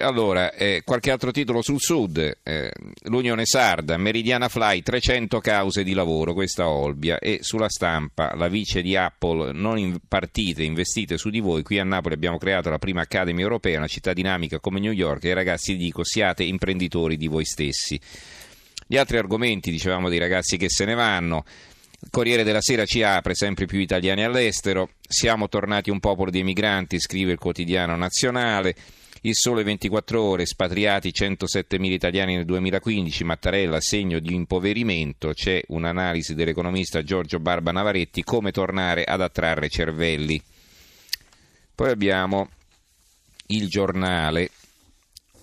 allora, eh, qualche altro titolo sul Sud, eh, l'Unione Sarda, Meridiana Fly, 300 cause di lavoro, questa Olbia, e sulla stampa la vice di Apple, non in partite, investite su di voi, qui a Napoli abbiamo creato la prima Academy Europea, una città dinamica come New York, e ragazzi dico siate imprenditori di voi stessi. Gli altri argomenti, dicevamo dei ragazzi che se ne vanno, Corriere della Sera ci apre sempre più italiani all'estero, siamo tornati un popolo di emigranti, scrive il quotidiano nazionale. Il sole 24 ore, spatriati 107.000 italiani nel 2015, Mattarella segno di impoverimento, c'è un'analisi dell'economista Giorgio Barba Navaretti, come tornare ad attrarre cervelli. Poi abbiamo il giornale,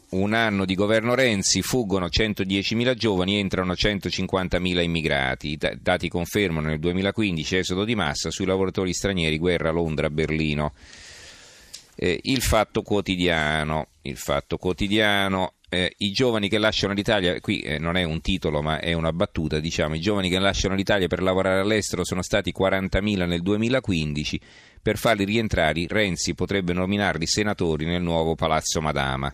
un anno di governo Renzi, fuggono 110.000 giovani, entrano 150.000 immigrati. I dati confermano nel 2015 esodo di massa sui lavoratori stranieri, guerra Londra, Berlino. Eh, il fatto quotidiano, il fatto quotidiano eh, i giovani che lasciano l'Italia, qui eh, non è un titolo ma è una battuta, diciamo, i giovani che lasciano l'Italia per lavorare all'estero sono stati 40.000 nel 2015, per farli rientrare Renzi potrebbe nominarli senatori nel nuovo Palazzo Madama.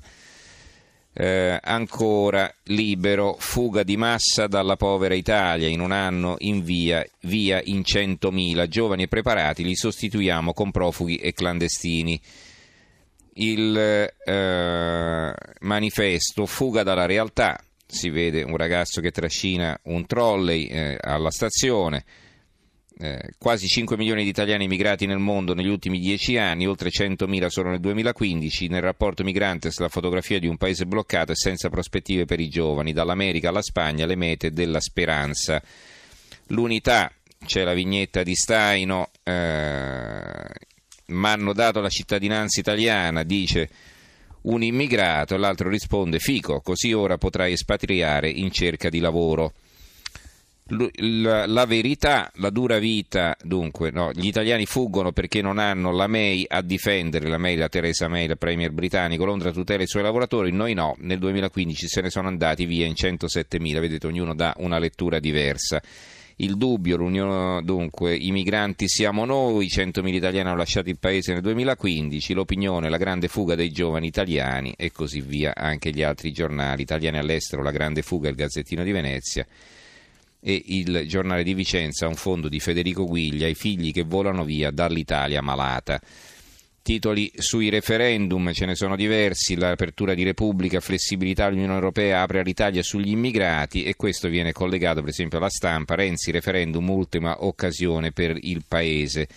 Eh, ancora libero, fuga di massa dalla povera Italia, in un anno in via, via in 100.000, giovani e preparati li sostituiamo con profughi e clandestini il eh, manifesto Fuga dalla realtà. Si vede un ragazzo che trascina un trolley eh, alla stazione. Eh, quasi 5 milioni di italiani emigrati nel mondo negli ultimi 10 anni, oltre 100.000 solo nel 2015. Nel rapporto Migrantes la fotografia di un paese bloccato e senza prospettive per i giovani, dall'America alla Spagna le mete della speranza. L'unità, c'è la vignetta di Staino, eh, mi hanno dato la cittadinanza italiana, dice un immigrato, l'altro risponde Fico, così ora potrai espatriare in cerca di lavoro. La, la, verità, la dura vita, dunque, no, gli italiani fuggono perché non hanno la May a difendere, la May, la Teresa May, la Premier britannico, Londra tutela i suoi lavoratori, noi no, nel 2015 se ne sono andati via in 107.000, vedete ognuno dà una lettura diversa il dubbio, l'Unione, dunque, i migranti siamo noi, 100.000 italiani hanno lasciato il paese nel 2015, l'opinione, la grande fuga dei giovani italiani e così via, anche gli altri giornali, italiani all'estero, la grande fuga, il Gazzettino di Venezia e il giornale di Vicenza, un fondo di Federico Guiglia, i figli che volano via dall'Italia malata. Titoli sui referendum, ce ne sono diversi, l'apertura di Repubblica, flessibilità l'Unione Europea apre all'Italia sugli immigrati e questo viene collegato per esempio alla stampa, Renzi referendum ultima occasione per il Paese.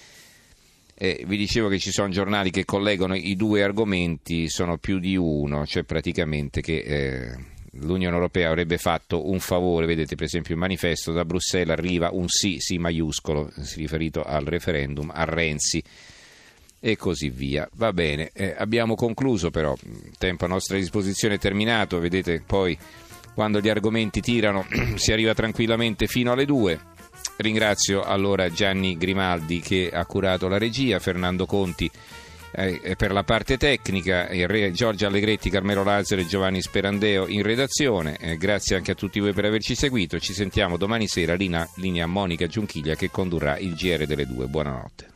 Eh, vi dicevo che ci sono giornali che collegano i due argomenti, sono più di uno, cioè praticamente che eh, l'Unione Europea avrebbe fatto un favore, vedete per esempio il manifesto da Bruxelles arriva un sì, sì maiuscolo, riferito al referendum, a Renzi e così via. Va bene, eh, abbiamo concluso però, il tempo a nostra disposizione è terminato, vedete poi quando gli argomenti tirano si arriva tranquillamente fino alle due. Ringrazio allora Gianni Grimaldi che ha curato la regia, Fernando Conti eh, per la parte tecnica, Re, Giorgio Allegretti, Carmelo Lazzaro e Giovanni Sperandeo in redazione. Eh, grazie anche a tutti voi per averci seguito. Ci sentiamo domani sera, linea, linea Monica Giunchiglia che condurrà il GR delle due. Buonanotte.